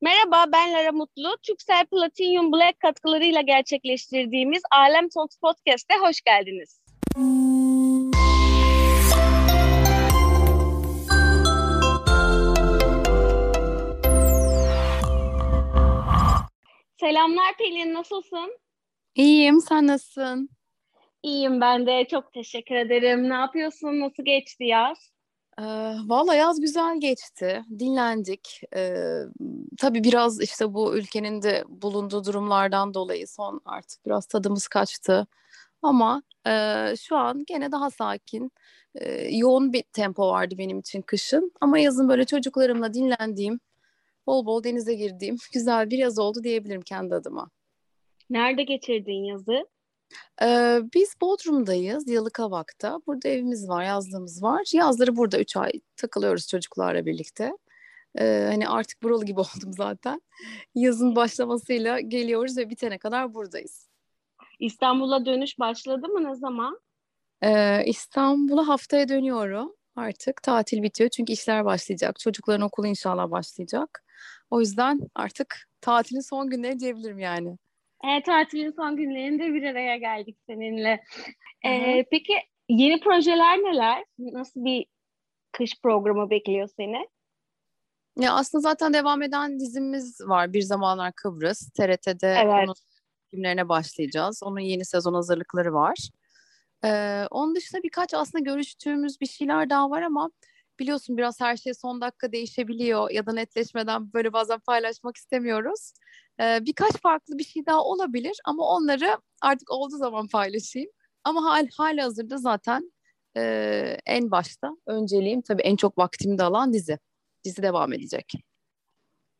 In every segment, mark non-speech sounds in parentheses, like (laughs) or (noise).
Merhaba, ben Lara Mutlu. Türksel Platinum Black katkılarıyla gerçekleştirdiğimiz Alem Talks Podcast'e hoş geldiniz. Selamlar Pelin, nasılsın? İyiyim, sen nasılsın? İyiyim ben de, çok teşekkür ederim. Ne yapıyorsun, nasıl geçti yaz? Ee, Valla yaz güzel geçti. Dinlendik. Ee, tabii biraz işte bu ülkenin de bulunduğu durumlardan dolayı son artık biraz tadımız kaçtı. Ama e, şu an gene daha sakin. E, yoğun bir tempo vardı benim için kışın. Ama yazın böyle çocuklarımla dinlendiğim, bol bol denize girdiğim (laughs) güzel bir yaz oldu diyebilirim kendi adıma. Nerede geçirdin yazı? Ee, biz Bodrum'dayız, Yalıkavak'ta. Burada evimiz var, yazlığımız var. Yazları burada üç ay takılıyoruz çocuklarla birlikte. Ee, hani artık buralı gibi (laughs) oldum zaten. Yazın başlamasıyla geliyoruz ve bitene kadar buradayız. İstanbul'a dönüş başladı mı ne zaman? Ee, İstanbul'a haftaya dönüyorum artık. Tatil bitiyor çünkü işler başlayacak. Çocukların okulu inşallah başlayacak. O yüzden artık tatilin son günleri diyebilirim yani. E, tatilin son günlerinde bir araya geldik seninle. E, peki yeni projeler neler? Nasıl bir kış programı bekliyor seni? Ya aslında zaten devam eden dizimiz var. Bir Zamanlar Kıbrıs. TRT'de evet. onun filmlerine başlayacağız. Onun yeni sezon hazırlıkları var. Ee, onun dışında birkaç aslında görüştüğümüz bir şeyler daha var ama biliyorsun biraz her şey son dakika değişebiliyor ya da netleşmeden böyle bazen paylaşmak istemiyoruz. Birkaç farklı bir şey daha olabilir ama onları artık olduğu zaman paylaşayım. Ama hal, hali hazırda zaten e, en başta önceliğim tabii en çok vaktimi de alan dizi. Dizi devam edecek.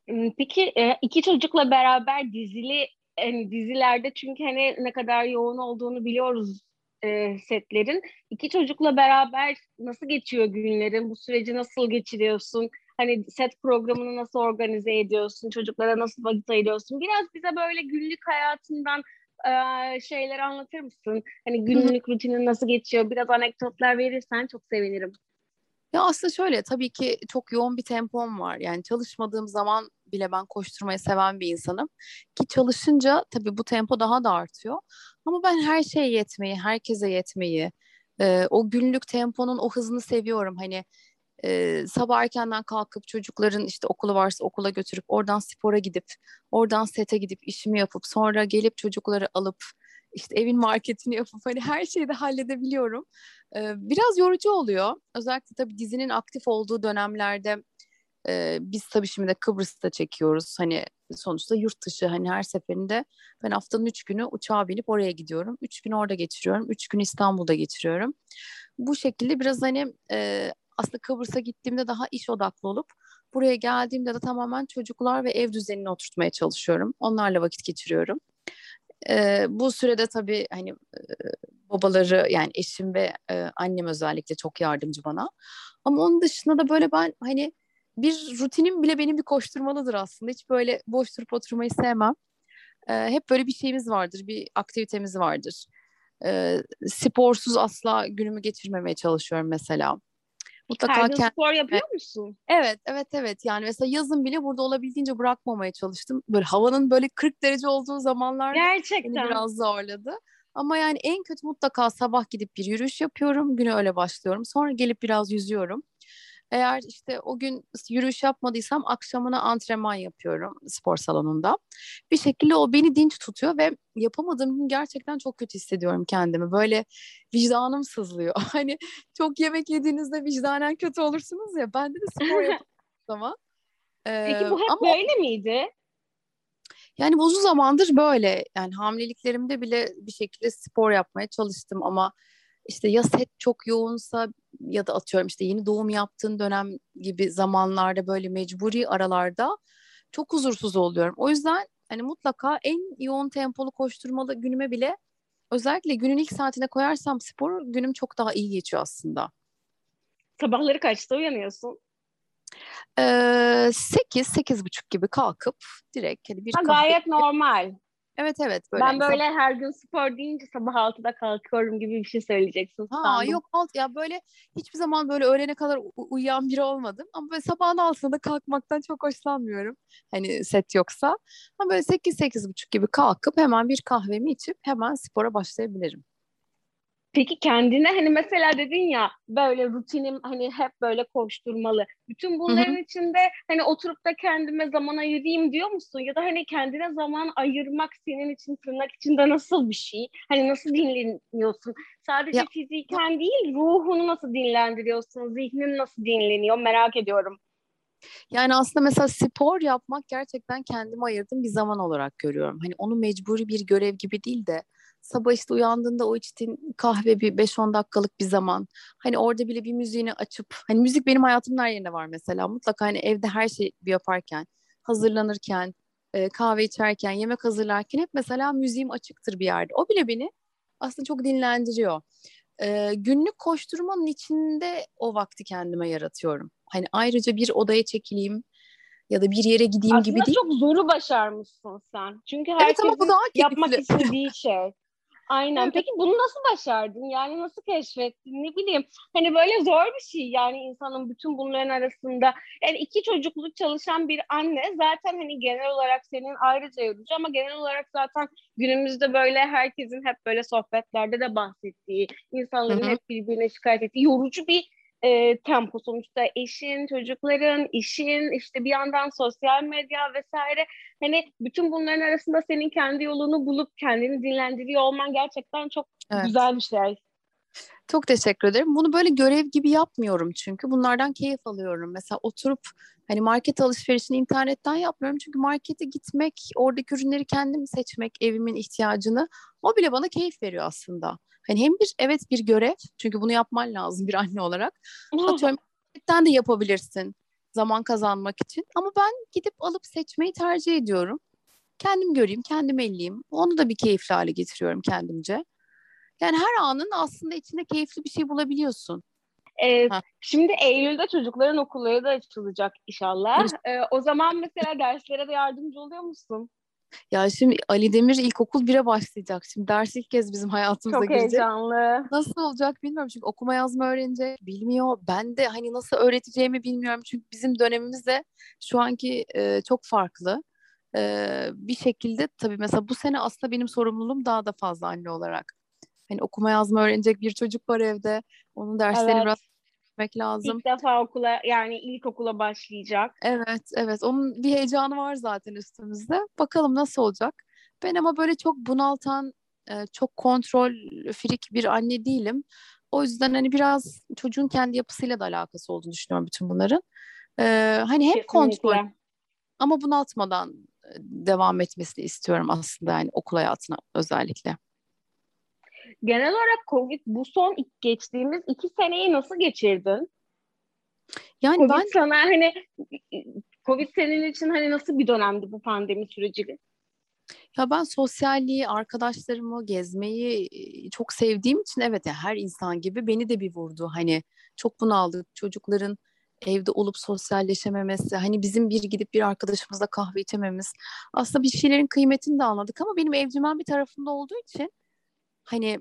Hmm, peki iki çocukla beraber dizili yani dizilerde çünkü hani ne kadar yoğun olduğunu biliyoruz e, setlerin. İki çocukla beraber nasıl geçiyor günlerin? Bu süreci nasıl geçiriyorsun? Hani set programını nasıl organize ediyorsun? Çocuklara nasıl vakit ayırıyorsun? Biraz bize böyle günlük hayatından e, şeyler anlatır mısın? Hani günlük rutinin nasıl geçiyor? Biraz anekdotlar verirsen çok sevinirim. Ya aslında şöyle tabii ki çok yoğun bir tempom var. Yani çalışmadığım zaman bile ben koşturmayı seven bir insanım. Ki çalışınca tabii bu tempo daha da artıyor. Ama ben her şeye yetmeyi, herkese yetmeyi, e, o günlük temponun o hızını seviyorum. Hani e, sabah erkenden kalkıp çocukların işte okulu varsa okula götürüp oradan spora gidip oradan sete gidip işimi yapıp sonra gelip çocukları alıp işte evin marketini yapıp hani her şeyi de halledebiliyorum. Ee, biraz yorucu oluyor. Özellikle tabii dizinin aktif olduğu dönemlerde e, biz tabii şimdi de Kıbrıs'ta çekiyoruz. Hani sonuçta yurt dışı hani her seferinde ben haftanın üç günü uçağa binip oraya gidiyorum. Üç gün orada geçiriyorum. Üç gün İstanbul'da geçiriyorum. Bu şekilde biraz hani e, aslında Kıbrıs'a gittiğimde daha iş odaklı olup buraya geldiğimde de tamamen çocuklar ve ev düzenini oturtmaya çalışıyorum. Onlarla vakit geçiriyorum. E, bu sürede tabii hani babaları yani eşim ve e, annem özellikle çok yardımcı bana. Ama onun dışında da böyle ben hani bir rutinim bile benim bir koşturmalıdır aslında. Hiç böyle boş durup oturmayı sevmem. E, hep böyle bir şeyimiz vardır, bir aktivitemiz vardır. E, sporsuz asla günümü geçirmemeye çalışıyorum mesela. Mutlaka Her gün spor yapıyor musun? Evet, evet, evet. Yani mesela yazın bile burada olabildiğince bırakmamaya çalıştım. Böyle havanın böyle 40 derece olduğu zamanlar Gerçekten. beni biraz zorladı. Ama yani en kötü mutlaka sabah gidip bir yürüyüş yapıyorum. Güne öyle başlıyorum. Sonra gelip biraz yüzüyorum. Eğer işte o gün yürüyüş yapmadıysam akşamına antrenman yapıyorum spor salonunda. Bir şekilde o beni dinç tutuyor ve yapamadığım gün gerçekten çok kötü hissediyorum kendimi. Böyle vicdanım sızlıyor. (laughs) Hani çok yemek yediğinizde vicdanen kötü olursunuz ya. Bende de spor (laughs) yapıyorum zaman. Ee, Peki bu hep ama... böyle miydi? Yani uzun zamandır böyle. Yani hamileliklerimde bile bir şekilde spor yapmaya çalıştım ama işte ya set çok yoğunsa ya da atıyorum işte yeni doğum yaptığın dönem gibi zamanlarda böyle mecburi aralarda çok huzursuz oluyorum. O yüzden hani mutlaka en yoğun tempolu koşturmalı günüme bile özellikle günün ilk saatine koyarsam spor günüm çok daha iyi geçiyor aslında. Sabahları kaçta uyanıyorsun? Ee, 8, 8 buçuk gibi kalkıp direkt hani bir ha, Gayet normal. Evet evet. Böyle ben böyle sabah... her gün spor deyince sabah 6'da kalkıyorum gibi bir şey söyleyeceksin. Ha sandım. yok alt ya böyle hiçbir zaman böyle öğlene kadar uyuyan biri olmadım. Ama böyle sabahın altında kalkmaktan çok hoşlanmıyorum. Hani set yoksa. Ama böyle 8-8.30 gibi kalkıp hemen bir kahvemi içip hemen spora başlayabilirim. Peki kendine hani mesela dedin ya böyle rutinim hani hep böyle koşturmalı. Bütün bunların Hı-hı. içinde hani oturup da kendime zaman ayırayım diyor musun? Ya da hani kendine zaman ayırmak senin için tırnak içinde nasıl bir şey? Hani nasıl dinleniyorsun? Sadece ya, fiziken değil ruhunu nasıl dinlendiriyorsun? Zihnin nasıl dinleniyor? Merak ediyorum. Yani aslında mesela spor yapmak gerçekten kendime ayırdığım bir zaman olarak görüyorum. Hani onu mecburi bir görev gibi değil de sabah işte uyandığında o içtiğin kahve bir 5-10 dakikalık bir zaman. Hani orada bile bir müziğini açıp hani müzik benim hayatımın her yerinde var mesela. Mutlaka hani evde her şey yaparken, hazırlanırken, e, kahve içerken, yemek hazırlarken hep mesela müziğim açıktır bir yerde. O bile beni aslında çok dinlendiriyor. E, günlük koşturmanın içinde o vakti kendime yaratıyorum. Hani ayrıca bir odaya çekileyim, ya da bir yere gideyim Aslında gibi değil. Aslında çok zoru başarmışsın sen. Çünkü herkesin evet, ama bu daha yapmak istediği şey. Aynen. Evet. Peki bunu nasıl başardın? Yani nasıl keşfettin? Ne bileyim. Hani böyle zor bir şey yani insanın bütün bunların arasında. Yani iki çocuklu çalışan bir anne zaten hani genel olarak senin ayrıca yorucu ama genel olarak zaten günümüzde böyle herkesin hep böyle sohbetlerde de bahsettiği, insanların Hı-hı. hep birbirine şikayet ettiği yorucu bir e, tempo sonuçta eşin, çocukların, işin, işte bir yandan sosyal medya vesaire. Hani bütün bunların arasında senin kendi yolunu bulup kendini dinlendiriyor olman gerçekten çok evet. güzel bir şey. Çok teşekkür ederim. Bunu böyle görev gibi yapmıyorum çünkü bunlardan keyif alıyorum. Mesela oturup hani market alışverişini internetten yapmıyorum. Çünkü markete gitmek, oradaki ürünleri kendim seçmek, evimin ihtiyacını o bile bana keyif veriyor aslında. Hani hem bir evet bir görev çünkü bunu yapman lazım bir anne olarak. Atıyorum de yapabilirsin zaman kazanmak için. Ama ben gidip alıp seçmeyi tercih ediyorum. Kendim göreyim, kendim elleyeyim. Onu da bir keyifli hale getiriyorum kendimce. Yani her anın aslında içinde keyifli bir şey bulabiliyorsun. Ee, şimdi Eylül'de çocukların okulları da açılacak inşallah. Ee, o zaman mesela derslere de yardımcı oluyor musun? Ya şimdi Ali Demir ilkokul 1'e başlayacak. Şimdi ders ilk kez bizim hayatımıza Çok girecek. Çok heyecanlı. Nasıl olacak bilmiyorum çünkü okuma yazma öğrenecek, bilmiyor. Ben de hani nasıl öğreteceğimi bilmiyorum. Çünkü bizim dönemimiz de şu anki e, çok farklı. E, bir şekilde tabii mesela bu sene aslında benim sorumluluğum daha da fazla anne olarak. Hani okuma yazma öğrenecek bir çocuk var evde. Onun derslerini evet. biraz etmek lazım. İlk defa okula yani ilkokula başlayacak. Evet, evet. Onun bir heyecanı var zaten üstümüzde. Bakalım nasıl olacak. Ben ama böyle çok bunaltan, e, çok kontrol frik bir anne değilim. O yüzden hani biraz çocuğun kendi yapısıyla da alakası olduğunu düşünüyorum bütün bunların. Ee, hani hep Kesinlikle. kontrol ama bunaltmadan e, devam etmesini istiyorum aslında yani okul hayatına özellikle genel olarak Covid bu son geçtiğimiz iki seneyi nasıl geçirdin? Yani Covid ben sana hani Covid senin için hani nasıl bir dönemdi bu pandemi süreci? Ya ben sosyalliği, arkadaşlarımı, gezmeyi çok sevdiğim için evet ya her insan gibi beni de bir vurdu. Hani çok bunaldık. Çocukların evde olup sosyalleşememesi, hani bizim bir gidip bir arkadaşımızla kahve içememiz. Aslında bir şeylerin kıymetini de anladık ama benim evcimen bir tarafımda olduğu için hani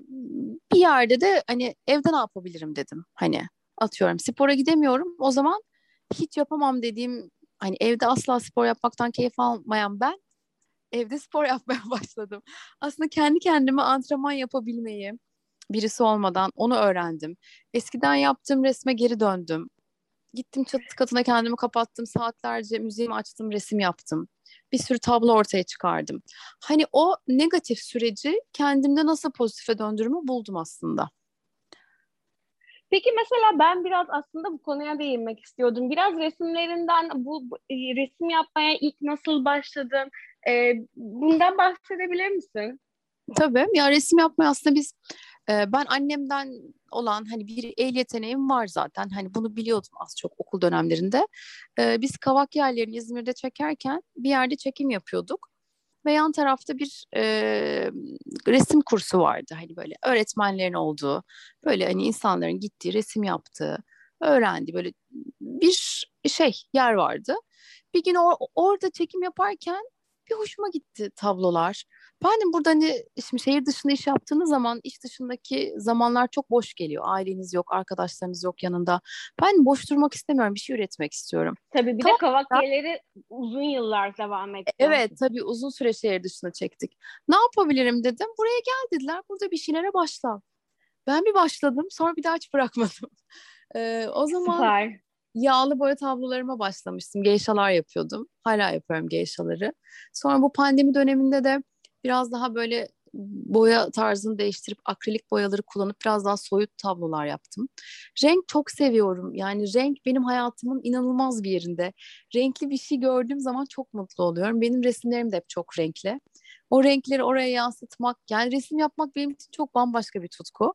bir yerde de hani evde ne yapabilirim dedim. Hani atıyorum spora gidemiyorum. O zaman hiç yapamam dediğim hani evde asla spor yapmaktan keyif almayan ben evde spor (laughs) yapmaya başladım. Aslında kendi kendime antrenman yapabilmeyi birisi olmadan onu öğrendim. Eskiden yaptığım resme geri döndüm. Gittim çatı katına kendimi kapattım. Saatlerce müziğimi açtım, resim yaptım bir sürü tablo ortaya çıkardım. Hani o negatif süreci kendimde nasıl pozitife döndürümü buldum aslında. Peki mesela ben biraz aslında bu konuya değinmek istiyordum. Biraz resimlerinden bu, e, resim yapmaya ilk nasıl başladın? Ee, bundan bahsedebilir misin? Tabii. Ya resim yapmaya aslında biz e, ben annemden olan hani bir el yeteneğim var zaten. Hani bunu biliyordum az çok okul dönemlerinde. E, biz kavak yerlerini İzmir'de çekerken bir yerde çekim yapıyorduk. Ve yan tarafta bir e, resim kursu vardı. Hani böyle öğretmenlerin olduğu, böyle hani insanların gittiği, resim yaptığı, öğrendi böyle bir şey yer vardı. Bir gün or- orada çekim yaparken bir hoşuma gitti tablolar. De burada hani şimdi şehir dışında iş yaptığınız zaman iş dışındaki zamanlar çok boş geliyor. Aileniz yok, arkadaşlarınız yok yanında. Ben boş durmak istemiyorum. Bir şey üretmek istiyorum. Tabii bir Tamam. de kavakyeleri uzun yıllar devam etti. Evet tabii uzun süre şehir dışına çektik. Ne yapabilirim dedim. Buraya gel dediler. Burada bir şeylere başla. Ben bir başladım. Sonra bir daha hiç bırakmadım. (laughs) Ee, o zaman Süper. yağlı boya tablolarıma başlamıştım. Geyşalar yapıyordum. Hala yapıyorum geyşaları. Sonra bu pandemi döneminde de biraz daha böyle boya tarzını değiştirip akrilik boyaları kullanıp biraz daha soyut tablolar yaptım. Renk çok seviyorum. Yani renk benim hayatımın inanılmaz bir yerinde. Renkli bir şey gördüğüm zaman çok mutlu oluyorum. Benim resimlerim de hep çok renkli. O renkleri oraya yansıtmak, yani resim yapmak benim için çok bambaşka bir tutku.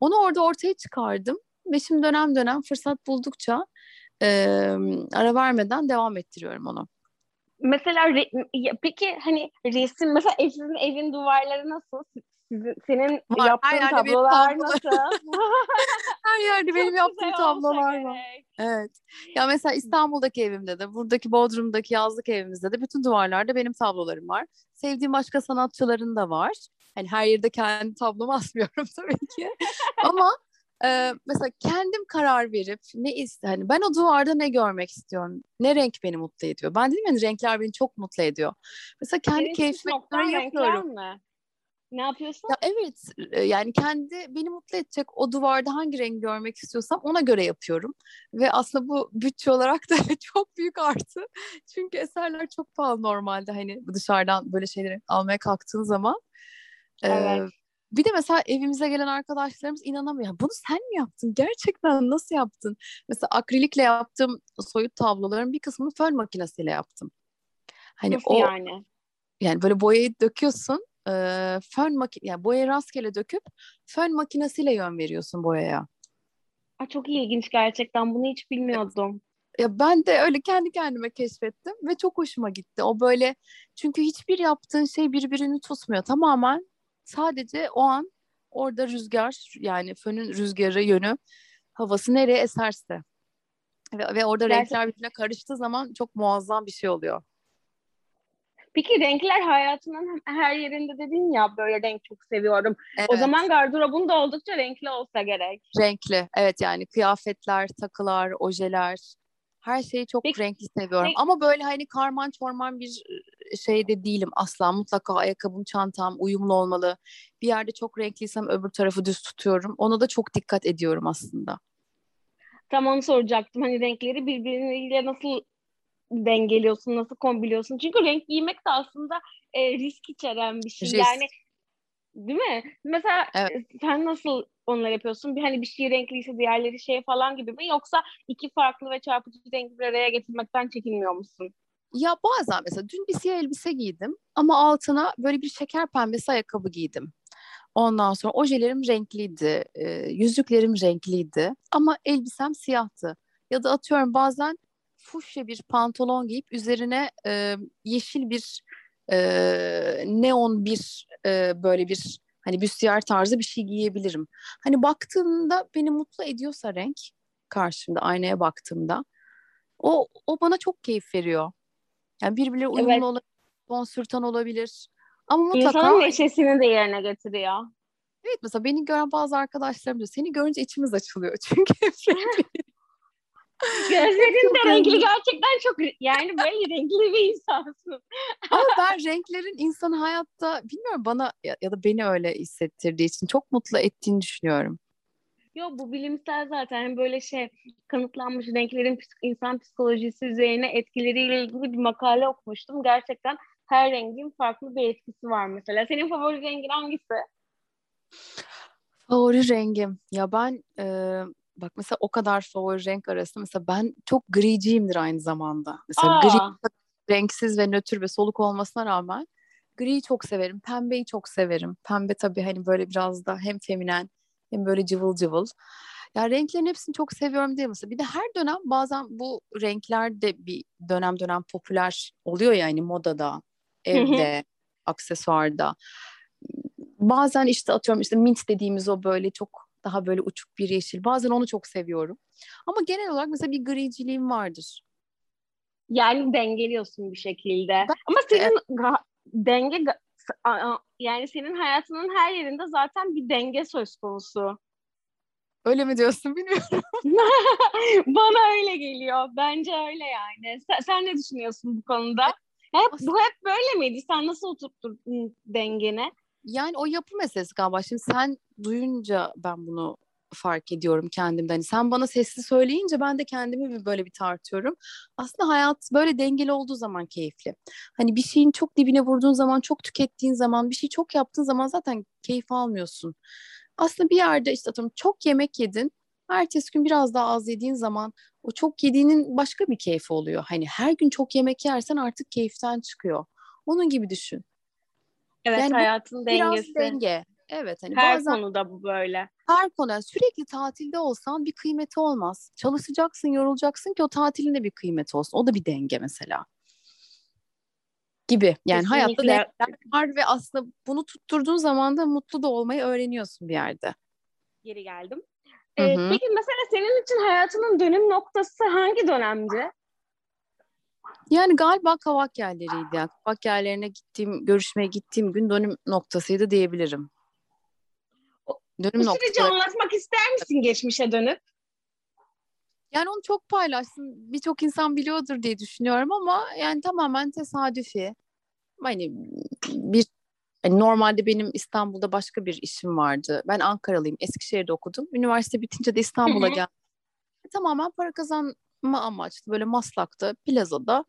Onu orada ortaya çıkardım ve şimdi dönem dönem fırsat buldukça e, ara vermeden devam ettiriyorum onu. Mesela re- ya peki hani resim mesela ev, sizin evin duvarları nasıl? Sizin, senin Var, yaptığın tablolar nasıl? (laughs) Her yerde benim yaptığım tablolar var. Evet. Ya mesela İstanbul'daki evimde de, buradaki Bodrum'daki yazlık evimizde de bütün duvarlarda benim tablolarım var. Sevdiğim başka sanatçıların da var. Hani her yerde kendi tablomu (laughs) asmıyorum tabii ki. Ama e, mesela kendim karar verip ne ist hani ben o duvarda ne görmek istiyorum? Ne renk beni mutlu ediyor? Ben dedim yani renkler beni çok mutlu ediyor. Mesela kendi püf keyfime göre yapıyorum. mi? Ne yapıyorsun? Ya evet yani kendi beni mutlu edecek o duvarda hangi renk görmek istiyorsam ona göre yapıyorum. Ve aslında bu bütçe olarak da (laughs) çok büyük artı. Çünkü eserler çok pahalı normalde hani dışarıdan böyle şeyleri almaya kalktığın zaman. Ee, Evet. Bir de mesela evimize gelen arkadaşlarımız inanamıyor. Bunu sen mi yaptın? Gerçekten nasıl yaptın? Mesela akrilikle yaptığım soyut tabloların bir kısmını fön makinesiyle yaptım. Hani Nasıl o yani? yani böyle boyayı döküyorsun. E, fön maki yani boyayı rastgele döküp fön makinesiyle yön veriyorsun boyaya. Aa, çok ilginç gerçekten. Bunu hiç bilmiyordum. Ya ben de öyle kendi kendime keşfettim ve çok hoşuma gitti. O böyle çünkü hiçbir yaptığın şey birbirini tutmuyor. Tamamen sadece o an orada rüzgar yani fönün rüzgarı yönü havası nereye eserse. Ve, ve orada Gerçekten. renkler birbirine karıştığı zaman çok muazzam bir şey oluyor. Peki renkler hayatının her yerinde dedin ya böyle renk çok seviyorum. O Evet. zaman gardırobun da oldukça renkli olsa gerek. Renkli. Evet yani kıyafetler, takılar, ojeler her şeyi çok Peki- renkli seviyorum. peki- Ama böyle hani karman çorman bir e, şeyde değilim asla. Mutlaka ayakkabım, çantam uyumlu olmalı. Bir yerde çok renkliysem öbür tarafı düz tutuyorum. Ona da çok dikkat ediyorum aslında. Tam onu soracaktım. Hani renkleri birbiriyle nasıl dengeliyorsun, nasıl kombiniyorsun? Çünkü renk giymek de aslında e, risk içeren bir şey. Risk. Yani değil mi? Mesela Evet. e, sen nasıl onları yapıyorsun? Bir hani bir şey renkliyse diğerleri şey falan gibi mi? Yoksa iki farklı ve çarpıcı rengi bir araya getirmekten çekinmiyor musun? Ya bazen mesela dün bir siyah elbise giydim ama altına böyle bir şeker pembesi ayakkabı giydim. Ondan sonra ojelerim renkliydi, e, yüzüklerim renkliydi ama elbisem siyahtı. Ya da atıyorum bazen fuşya bir pantolon giyip üzerine e, yeşil bir e, neon bir e, böyle bir hani büstiyer tarzı bir şey giyebilirim. Hani baktığımda beni mutlu ediyorsa renk karşımda aynaya baktığımda o o bana çok keyif veriyor. Yani birbirleri uyumlu Evet. olabilir, sürten olabilir. Ama mutlaka İnsanın neşesini de yerine getiriyor. evet mesela beni gören bazı arkadaşlarım diyor seni görünce içimiz açılıyor. (laughs) Çünkü. Gözlerin de renkli renkli. gerçekten çok yani böyle (laughs) renkli bir insansın. Ama (laughs) ben renklerin insanı hayatta bilmiyorum bana ya, ya da beni öyle hissettirdiği için çok mutlu ettiğini düşünüyorum. Yok bu bilimsel zaten Hani böyle şey kanıtlanmış renklerin insan psikolojisi üzerine etkileriyle ilgili bir makale okumuştum. Gerçekten her rengin farklı bir etkisi var mesela. Senin favori rengin hangisi? Favori rengim. Ya ben e, bak mesela o kadar favori renk arasında mesela ben çok griciyimdir aynı zamanda. Mesela gri Aa, renksiz ve nötr ve soluk olmasına rağmen griyi çok severim. Pembeyi çok severim. Pembe tabii hani böyle biraz da hem feminen hem böyle cıvıl cıvıl. Ya renklerin hepsini çok seviyorum değil mesela. Bir de her dönem bazen bu renkler de bir dönem dönem popüler oluyor ya hani modada, evde, aksesuarda. Bazen işte atıyorum işte mint dediğimiz o böyle çok daha böyle uçuk bir yeşil. Bazen onu çok seviyorum. Ama genel olarak mesela bir griciliğim vardır. yani dengeliyorsun bir şekilde. Ben- Ama senin ga- denge yani senin hayatının her yerinde zaten bir denge söz konusu. Öyle mi diyorsun (laughs) bilmiyorum. (laughs) Bana öyle geliyor. Bence öyle yani. Sen, sen ne düşünüyorsun bu konuda? Hep, bu hep böyle miydi? Sen nasıl oturttun dengeni? Yani o yapı meselesi galiba. Şimdi sen duyunca ben bunu fark ediyorum kendimden. Hani sen bana sesli söyleyince ben de kendimi bir böyle bir tartıyorum. Aslında hayat böyle dengeli olduğu zaman keyifli. Hani bir şeyin çok dibine vurduğun zaman, çok tükettiğin zaman, bir şey çok yaptığın zaman zaten keyif almıyorsun. Aslında bir yerde işte atıyorum çok yemek yedin. Ertesi gün biraz daha az yediğin zaman o çok yediğinin başka bir keyfi oluyor. Hani her gün çok yemek yersen artık keyiften çıkıyor. Onun gibi düşün. Evet yani hayatın dengesi. Biraz denge. Evet hani her bazen, konuda bu böyle. Her konuda sürekli tatilde olsan bir kıymeti olmaz. Çalışacaksın, yorulacaksın ki o tatilin de bir kıymeti olsun. O da bir denge mesela. Gibi. Yani Kesinlikle. hayatta dengeler var ve aslında bunu tutturduğun zaman da mutlu da olmayı öğreniyorsun bir yerde. Geri geldim. Ee, peki mesela senin için hayatının dönüm noktası hangi dönemdi? Yani galiba kavak yerleriydi. Yani kavak yerlerine gittiğim, görüşmeye gittiğim gün dönüm noktasıydı diyebilirim. Dönüm Bu süreci anlatmak ister misin geçmişe dönüp? Yani onu çok paylaşsın. Birçok insan biliyordur diye düşünüyorum ama yani tamamen tesadüfi. Hani bir hani normalde benim İstanbul'da başka bir işim vardı. Ben Ankaralıyım. Eskişehir'de okudum. Üniversite bitince de İstanbul'a geldim. Tamamen para kazanma amaçlı böyle Maslak'ta, plazada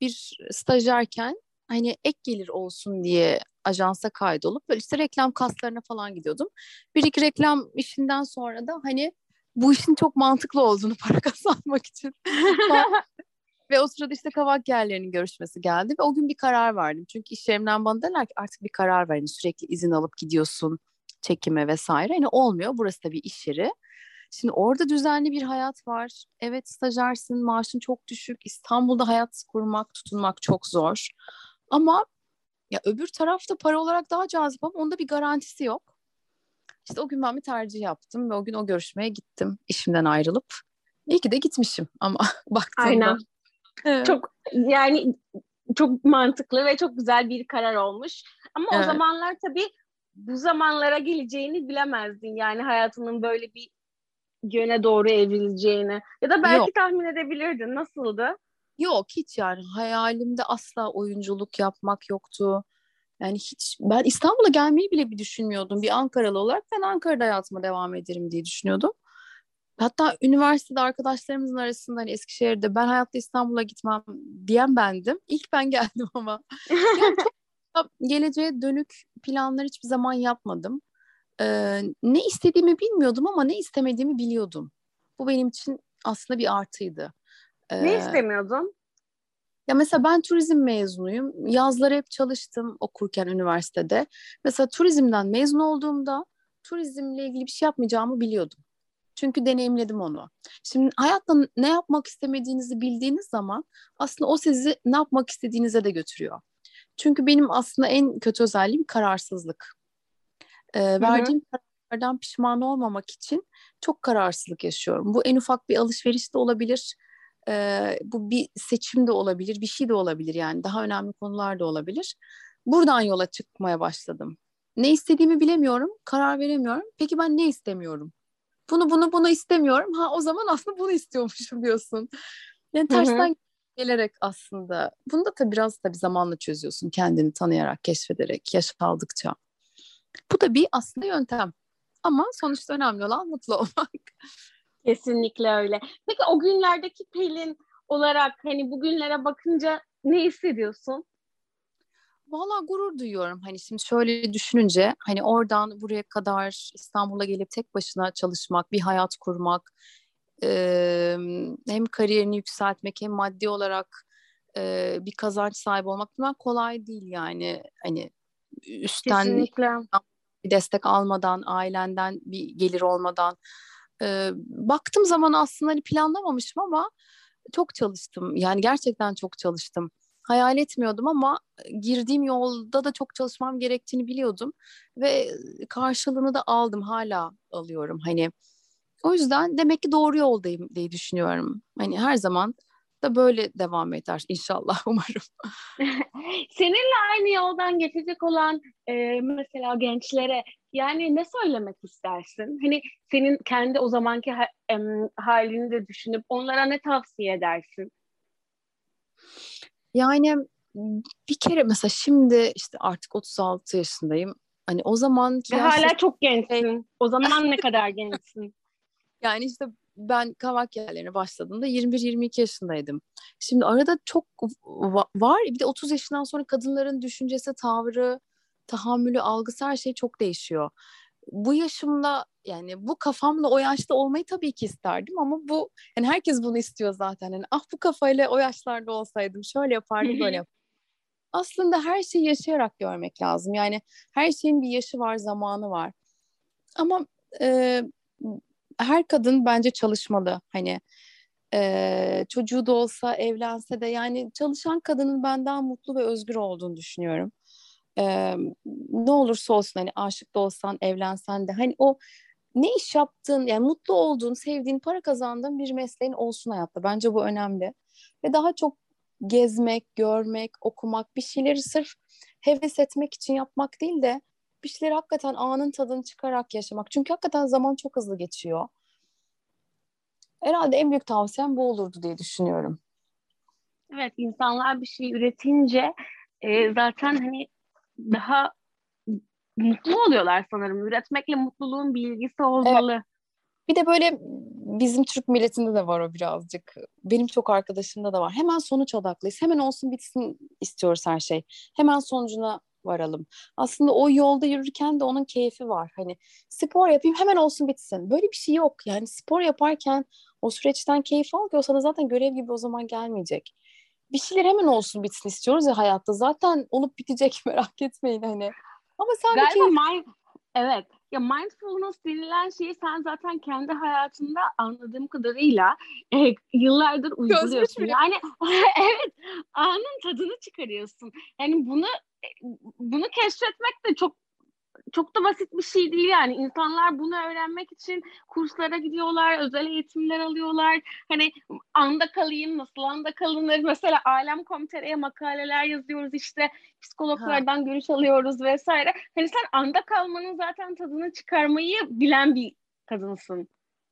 bir stajyerken hani ek gelir olsun diye ajansa kaydolup böyle işte reklam kaslarına falan gidiyordum. Bir iki reklam işinden sonra da hani bu işin çok mantıklı olduğunu (laughs) para kazanmak için. (laughs) ve o sırada işte kavak yerlerinin görüşmesi geldi ve o gün bir karar verdim. Çünkü iş yerimden bana derler ki artık bir karar verin. Sürekli izin alıp gidiyorsun çekime vesaire. Hani olmuyor. Burası da bir iş yeri. Şimdi orada düzenli bir hayat var. Evet stajyersin, maaşın çok düşük. İstanbul'da hayat kurmak, tutunmak çok zor. Ama ya öbür tarafta para olarak daha cazip ama onda bir garantisi yok. İşte o gün ben bir tercih yaptım ve o gün o görüşmeye gittim işimden ayrılıp. İyi ki de gitmişim ama (laughs) baktığımda. Aynen. Evet. Çok yani çok mantıklı ve çok güzel bir karar olmuş. Ama evet. o zamanlar tabii bu zamanlara geleceğini bilemezdin. Yani hayatının böyle bir yöne doğru evrileceğini. Ya da belki Yok. tahmin edebilirdin. Nasıldı? Yok hiç yani hayalimde asla oyunculuk yapmak yoktu. Yani hiç ben İstanbul'a gelmeyi bile bir düşünmüyordum. Bir Ankaralı olarak ben Ankara'da hayatıma devam ederim diye düşünüyordum. Hatta üniversitede arkadaşlarımızın arasında hani Eskişehir'de ben hayatta İstanbul'a gitmem diyen bendim. İlk ben (laughs) geldim ama. yani geleceğe dönük planlar hiçbir zaman yapmadım. Ee, ne istediğimi bilmiyordum ama ne istemediğimi biliyordum. Bu benim için aslında bir artıydı. Ee, ne istemiyordun? Ya mesela ben turizm mezunuyum. Yazları hep çalıştım okurken üniversitede. Mesela turizmden mezun olduğumda turizmle ilgili bir şey yapmayacağımı biliyordum. Çünkü deneyimledim onu. Şimdi hayatta ne yapmak istemediğinizi bildiğiniz zaman aslında o sizi ne yapmak istediğinize de götürüyor. Çünkü benim aslında en kötü özelliğim kararsızlık. Ee, verdiğim kararlardan pişman olmamak için çok kararsızlık yaşıyorum. Bu en ufak bir alışveriş de olabilir e, bu bir seçim de olabilir, bir şey de olabilir yani daha önemli konular da olabilir. Buradan yola çıkmaya başladım. Ne istediğimi bilemiyorum, karar veremiyorum. Peki ben ne istemiyorum? Bunu bunu bunu istemiyorum. Ha o zaman aslında bunu istiyormuşum diyorsun. Yani tersten gelerek aslında. Bunu da tabii biraz tabii zamanla çözüyorsun. Kendini tanıyarak, keşfederek, yaş aldıkça. Bu da bir aslında yöntem. Ama sonuçta önemli olan mutlu olmak. (laughs) Kesinlikle öyle. Peki o günlerdeki Pelin olarak hani bugünlere bakınca ne hissediyorsun? Valla gurur duyuyorum. Hani şimdi şöyle düşününce hani oradan buraya kadar İstanbul'a gelip tek başına çalışmak, bir hayat kurmak, e, hem kariyerini yükseltmek hem maddi olarak e, bir kazanç sahibi olmak bunlar kolay değil yani. Hani üstten Kesinlikle. bir destek almadan, ailenden bir gelir olmadan e, baktım zaman aslında hani planlamamışım ama çok çalıştım. Yani gerçekten çok çalıştım. Hayal etmiyordum ama girdiğim yolda da çok çalışmam gerektiğini biliyordum ve karşılığını da aldım. Hala alıyorum hani. O yüzden demek ki doğru yoldayım diye düşünüyorum. Hani her zaman da böyle devam eder inşallah (laughs) umarım. (laughs) Seninle aynı yoldan geçecek olan e, mesela gençlere yani ne söylemek istersin? Hani senin kendi o zamanki ha, em, halini de düşünüp onlara ne tavsiye edersin? Yani bir kere mesela şimdi işte artık 36 yaşındayım. Hani o zaman Ve hala çok gençsin. O (laughs) zaman ne kadar gençsin? Yani işte ben kavak yerlerine başladığımda 21-22 yaşındaydım. Şimdi arada çok var. Bir de 30 yaşından sonra kadınların düşüncesi, tavrı, tahammülü, algısı her şey çok değişiyor. Bu yaşımda yani bu kafamla o yaşta olmayı tabii ki isterdim ama bu yani herkes bunu istiyor zaten. Yani ah bu kafayla o yaşlarda olsaydım şöyle yapardım böyle (laughs) yapardım. Aslında her şeyi yaşayarak görmek lazım. Yani her şeyin bir yaşı var, zamanı var. Ama e, her kadın bence çalışmalı. Hani e, çocuğu da olsa evlense de yani çalışan kadının ben daha mutlu ve özgür olduğunu düşünüyorum. E, ne olursa olsun hani aşık da olsan evlensen de hani o ne iş yaptığın yani mutlu olduğun, sevdiğin, para kazandığın bir mesleğin olsun hayatta. Bence bu önemli. Ve daha çok gezmek, görmek, okumak, bir şeyleri sırf heves etmek için yapmak değil de bir şeyleri hakikaten anın tadını çıkarak yaşamak. Çünkü hakikaten zaman çok hızlı geçiyor. Herhalde en büyük tavsiyem bu olurdu diye düşünüyorum. Evet, insanlar bir şey üretince e, zaten hani daha mutlu oluyorlar sanırım. Üretmekle mutluluğun bilgisi olmalı. Evet. Bir de böyle bizim Türk milletinde de var o birazcık. Benim çok arkadaşımda da var. Hemen sonuç odaklıyız. Hemen olsun bitsin istiyoruz her şey. Hemen sonucuna varalım. Aslında o yolda yürürken de onun keyfi var. Hani spor yapayım hemen olsun bitsin. Böyle bir şey yok. Yani spor yaparken o süreçten keyif al ki o sana zaten görev gibi o zaman gelmeyecek. Bir şeyler hemen olsun bitsin istiyoruz ya hayatta. Zaten olup bitecek (laughs) merak etmeyin hani. Ama sadece Galiba mind, evet. Ya mindfulness denilen şeyi sen zaten kendi hayatında anladığım kadarıyla e, yıllardır uyguluyorsun. Yani (laughs) evet anın tadını çıkarıyorsun. Yani bunu e, bunu keşfetmek de çok çok da basit bir şey değil yani. İnsanlar bunu öğrenmek için kurslara gidiyorlar, özel eğitimler alıyorlar. Hani anda kalayım, nasıl anda kalınır? Mesela Alem.com.tr'ye makaleler yazıyoruz işte. Psikologlardan ha. görüş alıyoruz vesaire. Hani sen anda kalmanın zaten tadını çıkarmayı bilen bir kadınsın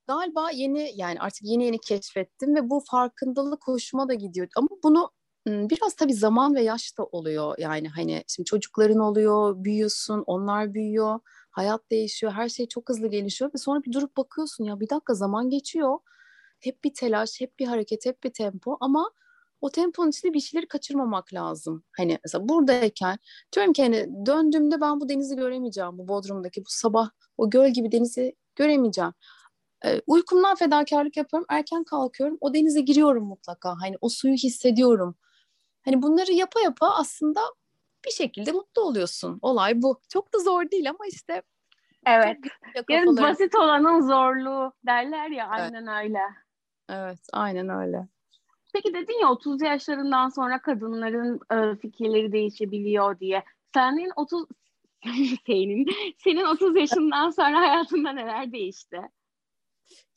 galiba yeni yani artık yeni yeni keşfettim ve bu farkındalık hoşuma da gidiyor. Ama bunu biraz tabii zaman ve yaş da oluyor. Yani hani şimdi çocukların oluyor, büyüyorsun, onlar büyüyor, hayat değişiyor, her şey çok hızlı gelişiyor ve sonra bir durup bakıyorsun ya bir dakika zaman geçiyor. Hep bir telaş, hep bir hareket, hep bir tempo ama o temponun içinde bir şeyleri kaçırmamak lazım. Hani mesela buradayken diyorum ki hani döndüğümde ben bu denizi göremeyeceğim. Bu Bodrum'daki bu sabah o göl gibi denizi göremeyeceğim. Ee, uykumdan fedakarlık yapıyorum. Erken kalkıyorum. O denize giriyorum mutlaka. Hani o suyu hissediyorum. Hani bunları yapa yapa aslında bir şekilde mutlu oluyorsun. Olay bu. Çok da zor değil ama işte Evet. Yani basit olanın zorluğu derler ya evet. aynen öyle. Evet, aynen öyle. Peki dedin ya 30 yaşlarından sonra kadınların e, fikirleri değişebiliyor diye. Senin 30 (laughs) senin senin 30 yaşından sonra hayatında neler değişti?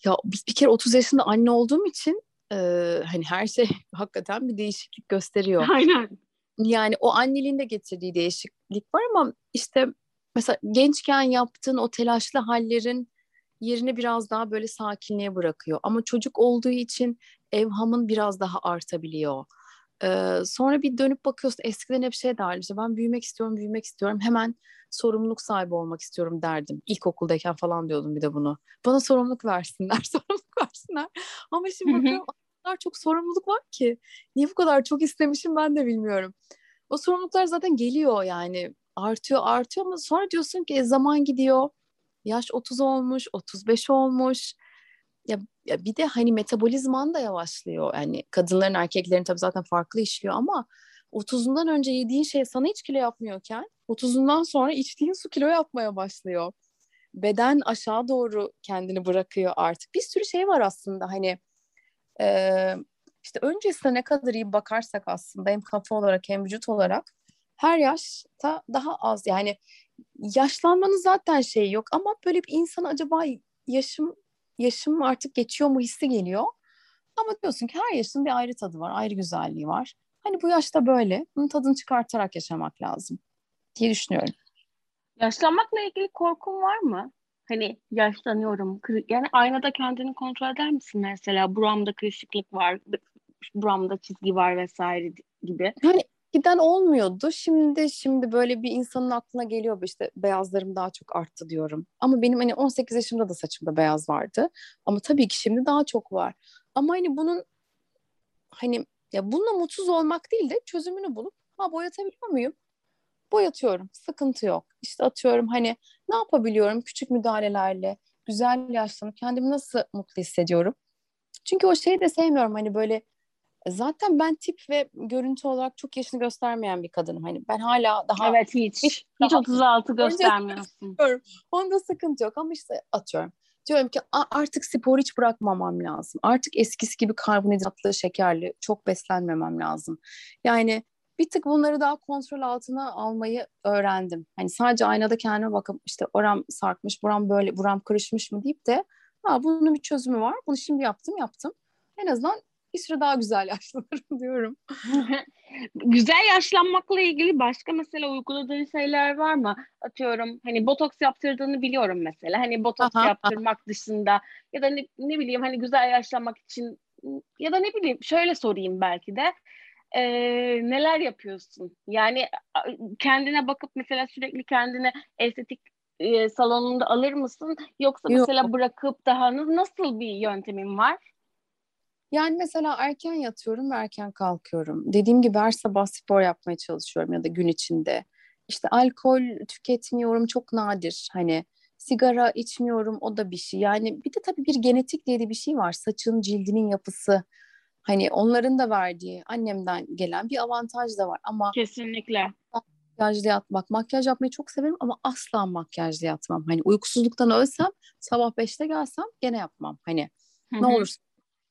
Ya bir, bir kere 30 yaşında anne olduğum için e, hani her şey (laughs) hakikaten bir değişiklik gösteriyor. Aynen. Yani o anneliğin de getirdiği değişiklik var ama işte mesela gençken yaptığın o telaşlı hallerin yerini biraz daha böyle sakinliğe bırakıyor. Ama çocuk olduğu için evhamın biraz daha artabiliyor. Ee, sonra bir dönüp bakıyorsun eskiden hep şey derdi işte ben büyümek istiyorum büyümek istiyorum hemen sorumluluk sahibi olmak istiyorum derdim. İlkokuldayken falan diyordum bir de bunu. Bana sorumluluk versinler (laughs) sorumluluk versinler. Ama şimdi bakıyorum kadar çok sorumluluk var ki niye bu kadar çok istemişim ben de bilmiyorum. O sorumluluklar zaten geliyor yani artıyor artıyor ama sonra diyorsun ki e, zaman gidiyor. Yaş 30 olmuş, 35 olmuş. Ya, ya bir de hani metabolizman da yavaşlıyor. Yani kadınların erkeklerin tabii zaten farklı işliyor ama 30'undan önce yediğin şey sana hiç kilo yapmıyorken 30'undan sonra içtiğin su kilo yapmaya başlıyor. Beden aşağı doğru kendini bırakıyor artık. Bir sürü şey var aslında hani e, işte öncesine ne kadar iyi bakarsak aslında hem kafa olarak hem vücut olarak her yaşta daha az yani yaşlanmanın zaten şeyi yok ama böyle bir insan acaba yaşım yaşım artık geçiyor mu hissi geliyor. Ama diyorsun ki her yaşın bir ayrı tadı var, ayrı güzelliği var. Hani bu yaşta böyle, bunun tadını çıkartarak yaşamak lazım diye düşünüyorum. Yaşlanmakla ilgili korkun var mı? Hani yaşlanıyorum. Yani aynada kendini kontrol eder misin mesela? Buramda kırışıklık var, buramda çizgi var vesaire gibi. Yani giden olmuyordu. Şimdi şimdi böyle bir insanın aklına geliyor işte beyazlarım daha çok arttı diyorum. Ama benim hani 18 yaşımda da saçımda beyaz vardı. Ama tabii ki şimdi daha çok var. Ama hani bunun hani ya bununla mutsuz olmak değil de çözümünü bulup ha boyatabiliyor muyum? Boyatıyorum. Sıkıntı yok. İşte atıyorum hani ne yapabiliyorum küçük müdahalelerle güzel yaşlanıp kendimi nasıl mutlu hissediyorum? Çünkü o şeyi de sevmiyorum hani böyle Zaten ben tip ve görüntü olarak çok yaşını göstermeyen bir kadınım. Hani ben hala daha Evet hiç. Hiç, hiç 36 göstermiyorsun. Onda sıkıntı yok ama işte atıyorum. Diyorum ki artık spor hiç bırakmamam lazım. Artık eskisi gibi karbonhidratlı, şekerli çok beslenmemem lazım. Yani bir tık bunları daha kontrol altına almayı öğrendim. Hani sadece aynada kendime bakıp işte oram sarkmış, buram böyle, buram kırışmış mı deyip de ha bunun bir çözümü var. Bunu şimdi yaptım, yaptım. En azından bir süre daha güzel yaşlanırım (laughs) diyorum. (laughs) güzel yaşlanmakla ilgili başka mesela uyguladığın şeyler var mı? Atıyorum hani botoks yaptırdığını biliyorum mesela. Hani botoks aha, yaptırmak dışında ya da ne, ne bileyim hani güzel yaşlanmak için ya da ne bileyim şöyle sorayım belki de e, neler yapıyorsun? Yani kendine bakıp mesela sürekli kendine estetik e, salonunda alır mısın? Yoksa Yok. mesela bırakıp daha nasıl bir yöntemin var? Yani mesela erken yatıyorum ve erken kalkıyorum. Dediğim gibi her sabah spor yapmaya çalışıyorum ya da gün içinde. İşte alkol tüketmiyorum çok nadir. Hani sigara içmiyorum o da bir şey. Yani bir de tabii bir genetik diye de bir şey var. Saçın, cildinin yapısı. Hani onların da verdiği annemden gelen bir avantaj da var. Ama kesinlikle makyajlı yatmak. Makyaj yapmayı çok severim ama asla makyajlı yatmam. Hani uykusuzluktan ölsem sabah beşte gelsem gene yapmam. Hani Hı-hı. ne olursa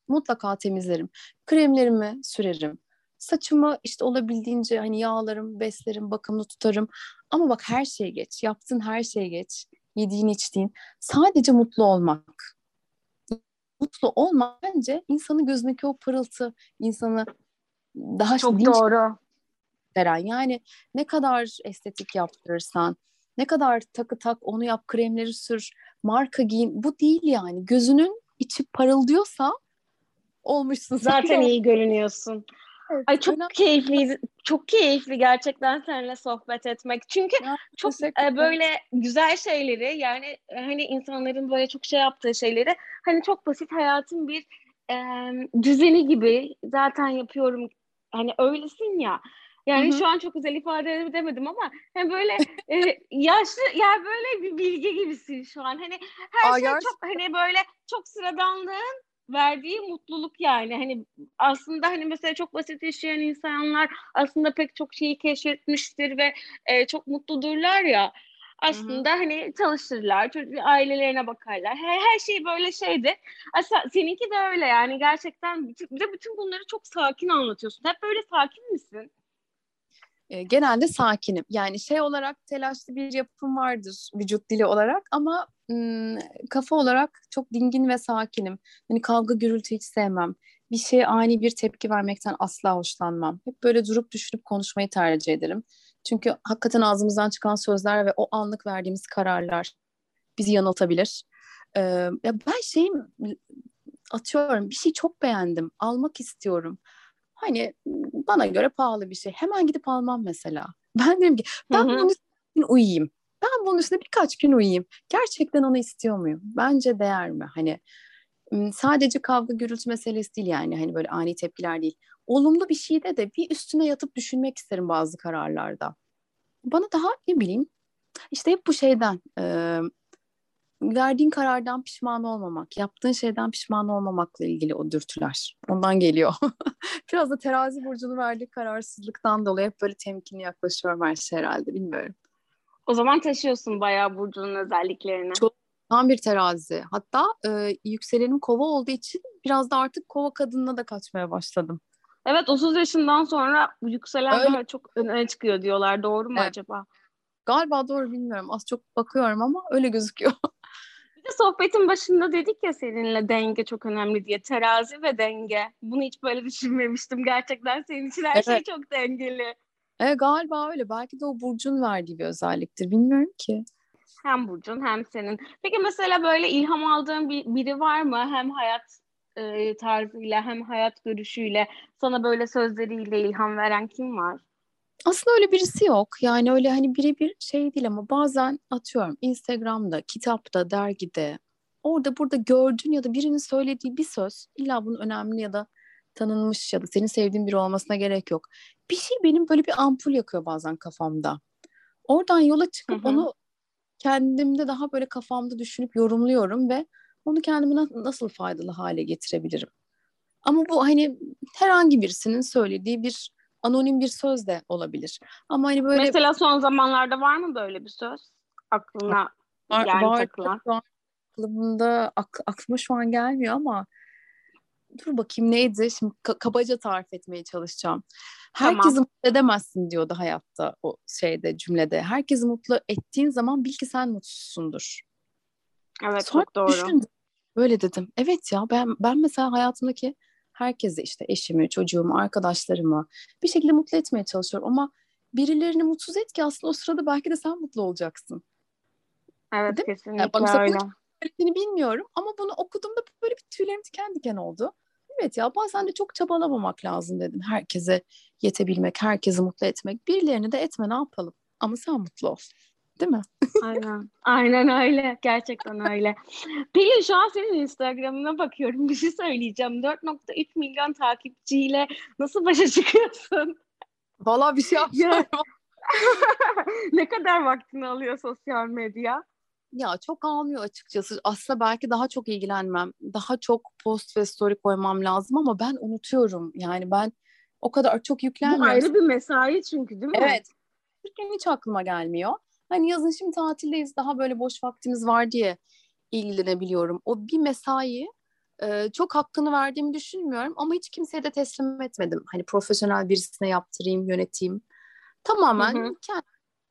mutlaka temizlerim. Kremlerimi sürerim. Saçımı işte olabildiğince hani yağlarım, beslerim, bakımlı tutarım. Ama bak her şey geç. Yaptığın her şey geç. Yediğin, içtiğin. Sadece mutlu olmak. Mutlu olmak bence insanın gözündeki o pırıltı, insanı daha çok doğru veren. Yani ne kadar estetik yaptırırsan, ne kadar takı tak onu yap, kremleri sür, marka giyin. Bu değil yani. Gözünün içi parıldıyorsa olmuşsun. (laughs) Zaten iyi görünüyorsun. Evet, Ay çok önemli. keyifli, çok keyifli gerçekten seninle sohbet etmek. Çünkü ya, çok e, böyle güzel şeyleri yani e, hani insanların böyle çok şey yaptığı şeyleri hani çok basit hayatın bir e, düzeni gibi zaten yapıyorum. Hani öylesin ya. Yani Hı-hı. şu an çok güzel ifade edemedim ama hani böyle e, yaşlı yani böyle bir bilgi gibisin şu an. Hani her Aa, şey gerçekten. çok hani böyle çok sıradanlığın verdiği mutluluk yani hani aslında hani mesela çok basit yaşayan insanlar aslında pek çok şeyi keşfetmiştir ve e, çok mutludurlar ya aslında Hı-hı. hani çalışırlar, çocuk, ailelerine bakarlar. Her, her şey böyle şeydi. Aslında seninki de öyle yani gerçekten bir de bütün bunları çok sakin anlatıyorsun. Hep böyle sakin misin? E, genelde sakinim. Yani şey olarak telaşlı bir yapım vardır vücut dili olarak ama m, kafa olarak çok dingin ve sakinim. Hani kavga gürültü hiç sevmem. Bir şeye ani bir tepki vermekten asla hoşlanmam. Hep böyle durup düşünüp konuşmayı tercih ederim. Çünkü hakikaten ağzımızdan çıkan sözler ve o anlık verdiğimiz kararlar bizi yanıltabilir. Ee, ya ben şeyim atıyorum bir şey çok beğendim, almak istiyorum Hani bana göre pahalı bir şey. Hemen gidip almam mesela. (laughs) Ben dedim ki ben Hı-hı. bunun üstüne uyuyayım. Ben bunun üstüne birkaç gün uyuyayım. Gerçekten onu istiyor muyum? Bence değer mi? Hani sadece kavga gürültü meselesi değil yani hani böyle ani tepkiler değil. Olumlu bir şeyde de bir üstüne yatıp düşünmek isterim bazı kararlarda. Bana daha ne bileyim işte hep bu şeyden e, verdiğin karardan pişman olmamak, yaptığın şeyden pişman olmamakla ilgili o dürtüler. Ondan geliyor. (laughs) Biraz da terazi burcunu verdiği kararsızlıktan dolayı hep böyle temkinli yaklaşıyorum her şey herhalde bilmiyorum. O zaman taşıyorsun bayağı burcunun özelliklerini. Çok tam bir terazi. Hatta e, yükselenim kova olduğu için biraz da artık kova kadınına da kaçmaya başladım. Evet 30 yaşından sonra yükselen Öyle. daha çok öne çıkıyor diyorlar. Doğru mu evet. acaba? Galiba doğru bilmiyorum. Az çok bakıyorum ama öyle gözüküyor. (laughs) sohbetin başında dedik ya seninle denge çok önemli diye. Terazi ve denge. Bunu hiç böyle (laughs) düşünmemiştim. Gerçekten senin için her şey Evet. çok dengeli. E, galiba öyle. Belki de o burcun verdiği bir özelliktir. Bilmiyorum ki. Hem Burcu'nun hem senin. Peki mesela böyle ilham aldığın bir, biri var mı? Hem hayat e, tarzıyla hem hayat görüşüyle sana böyle sözleriyle ilham veren kim var? Aslında öyle birisi yok. Yani öyle hani birebir şey değil ama bazen atıyorum Instagram'da, kitapta, dergide orada burada gördüğün ya da birinin söylediği bir söz illa bunun önemli ya da tanınmış ya da senin sevdiğin biri olmasına gerek yok. Bir şey benim böyle bir ampul yakıyor bazen kafamda. Oradan yola çıkıp Hı hı. onu kendimde daha böyle kafamda düşünüp yorumluyorum ve onu kendime na- nasıl faydalı hale getirebilirim. Ama bu hani herhangi birisinin söylediği bir anonim bir söz de olabilir. Ama hani böyle Mesela son zamanlarda var mı böyle bir söz? Aklına var, yani var takılan. aklımda ak- aklıma şu an gelmiyor ama dur bakayım neydi? Şimdi ka- kabaca tarif etmeye çalışacağım. Tamam. Herkesi mutlu edemezsin diyordu hayatta o şeyde cümlede. Herkesi mutlu ettiğin zaman bil ki sen mutsuzsundur. Evet Sonra çok doğru. düşündüm. Böyle dedim. Evet ya ben ben mesela hayatımdaki herkesi işte eşimi, çocuğumu, arkadaşlarımı bir şekilde mutlu etmeye çalışıyorum ama birilerini mutsuz et ki aslında o sırada belki de sen mutlu olacaksın. Evet Değil kesinlikle Yani mesela öyle. Söylediğini bilmiyorum ama bunu okuduğumda böyle bir tüylerim diken diken oldu. Evet ya bazen de çok çabalamamak lazım dedim. Herkese yetebilmek, herkesi mutlu etmek. Birilerini de etme ne yapalım. Ama sen mutlu ol. Değil mi? Aynen. Aynen öyle. Gerçekten öyle. Pelin şu an senin Instagram'ına bakıyorum. Bir şey söyleyeceğim. 4.3 milyon takipçiyle nasıl başa çıkıyorsun? Valla bir şey Ya. (laughs) ne kadar vaktini alıyor sosyal medya? Ya çok almıyor açıkçası. Aslında belki daha çok ilgilenmem. Daha çok post ve story koymam lazım ama ben unutuyorum. Yani ben o kadar çok Bu yüklenmiyorum. ayrı bir mesai çünkü değil mi? Evet. Türkiye'nin hiç aklıma gelmiyor. Hani yazın şimdi tatildeyiz daha böyle boş vaktimiz var diye ilgilenebiliyorum. O bir mesai e, çok hakkını verdiğimi düşünmüyorum ama hiç kimseye de teslim etmedim. Hani profesyonel birisine yaptırayım, yöneteyim. Tamamen Hı hı. kendi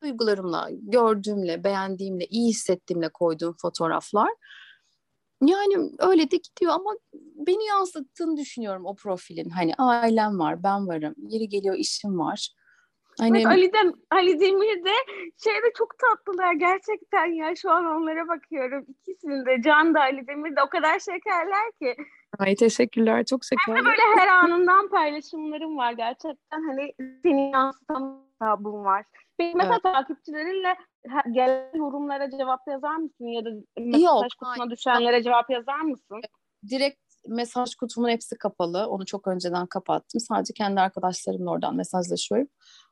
duygularımla, gördüğümle, beğendiğimle, iyi hissettiğimle koyduğum fotoğraflar. Yani öyle de gidiyor ama beni yansıttığını düşünüyorum o profilin. Hani ailem var, ben varım, yeri geliyor işim var. Hani Bak Ali, Dem Ali Demir de şeyde çok tatlılar gerçekten ya şu an onlara bakıyorum. İkisinin de Can da Ali Demir de o kadar şekerler ki. Ay teşekkürler çok şekerli. Böyle her anından paylaşımlarım var gerçekten hani seni yansıtan hesabım var. Peki mesela takipçilerinle gelen yorumlara cevap yazar mısın ya da mesaj Yok, kutusuna hayır. düşenlere cevap yazar mısın? Direkt mesaj kutumun hepsi kapalı. Onu çok önceden kapattım. Sadece kendi arkadaşlarımla oradan mesajlaşıyorum.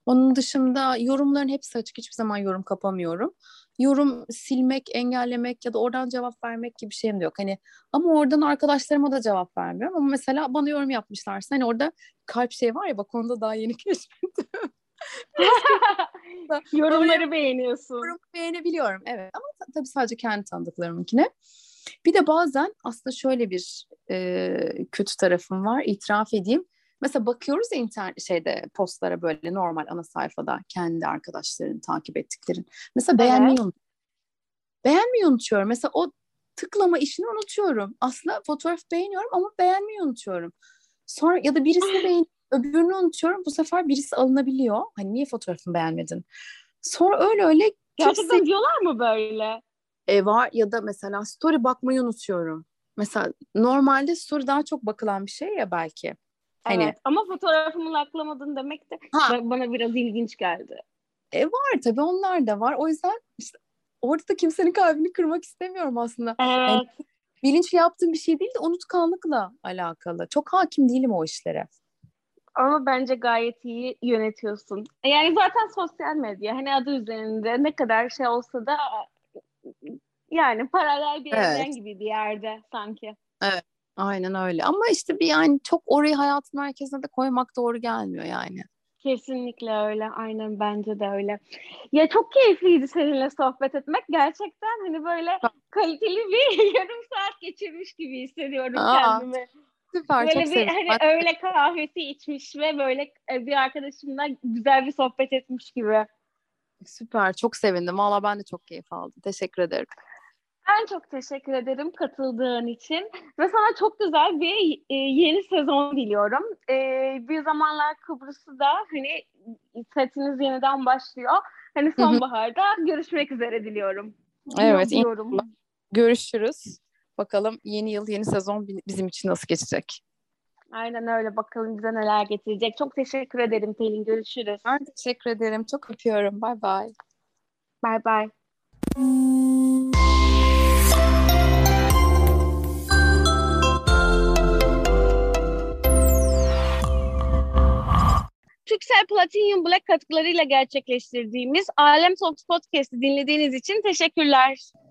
Onun dışında yorumların hepsi açık. Hiçbir zaman yorum kapamıyorum. Yorum silmek, engellemek ya da oradan cevap vermek gibi bir şeyim de yok. Hani ama oradan arkadaşlarıma da cevap vermiyorum. Ama mesela bana yorum yapmışlarsa hani orada kalp şey var ya bak onu da daha yeni (laughs) keşfettim. (laughs) Yorumları beğeniyorsun. yorum beğenebiliyorum evet ama ta- tabii sadece kendi tanıdıklarımınkine. Bir de bazen aslında şöyle bir e, kötü tarafım var itiraf edeyim. Mesela bakıyoruz ya internet şeyde postlara böyle normal ana sayfada kendi arkadaşların takip ettiklerin. Mesela beğenmeyi unut- beğenmeyi unutuyorum. Mesela o tıklama işini unutuyorum. Aslında fotoğraf beğeniyorum ama beğenmeyi unutuyorum. Sonra ya da birisini beğen öbürünü unutuyorum. Bu sefer birisi alınabiliyor. Hani niye fotoğrafını beğenmedin? Sonra öyle öyle Gerçekten kimse diyorlar mı böyle? e, var ya da mesela story bakmayı unutuyorum. Mesela normalde story daha çok bakılan bir şey ya belki. Hani Evet ama fotoğrafımı laklamadın demek de ha ba- bana biraz ilginç geldi. var tabii onlar da var. O yüzden işte orada da kimsenin kalbini kırmak istemiyorum aslında. Evet. Bilinçli yaptığım bir şey değil de unutkanlıkla alakalı. Çok hakim değilim o işlere. Ama bence gayet iyi yönetiyorsun. Yani zaten sosyal medya hani adı üzerinde ne kadar şey olsa da yani paralel bir Evet. evren gibi bir yerde sanki. Aynen öyle. Ama işte bir yani çok orayı hayatın merkezine de koymak doğru gelmiyor yani. Kesinlikle öyle. Aynen bence de öyle. Ya çok keyifliydi seninle sohbet etmek. Gerçekten hani böyle kaliteli bir (laughs) yarım saat geçirmiş gibi hissediyorum Aa, kendimi. Süper Böyle çok bir hani Ben- öğle kahvesi içmiş ve böyle e, bir arkadaşımla güzel bir sohbet etmiş gibi. Süper çok sevindim. Valla ben de çok keyif aldım. Teşekkür ederim. Ben çok teşekkür ederim katıldığın için ve sana çok güzel bir e, yeni sezon diliyorum. E, bir zamanlar Kıbrıs'ta da hani setiniz yeniden başlıyor. Hani sonbaharda görüşmek üzere diliyorum. Evet. Diliyorum. Görüşürüz. Bakalım yeni yıl, yeni sezon bizim için nasıl geçecek? Aynen öyle. Bakalım bize neler getirecek. Çok teşekkür ederim Pelin. Görüşürüz. Ben teşekkür ederim. Çok öpüyorum. Bay bay. Bay bay. Türksel Platinum Black katkılarıyla gerçekleştirdiğimiz Alem Talks Podcast'ı dinlediğiniz için teşekkürler.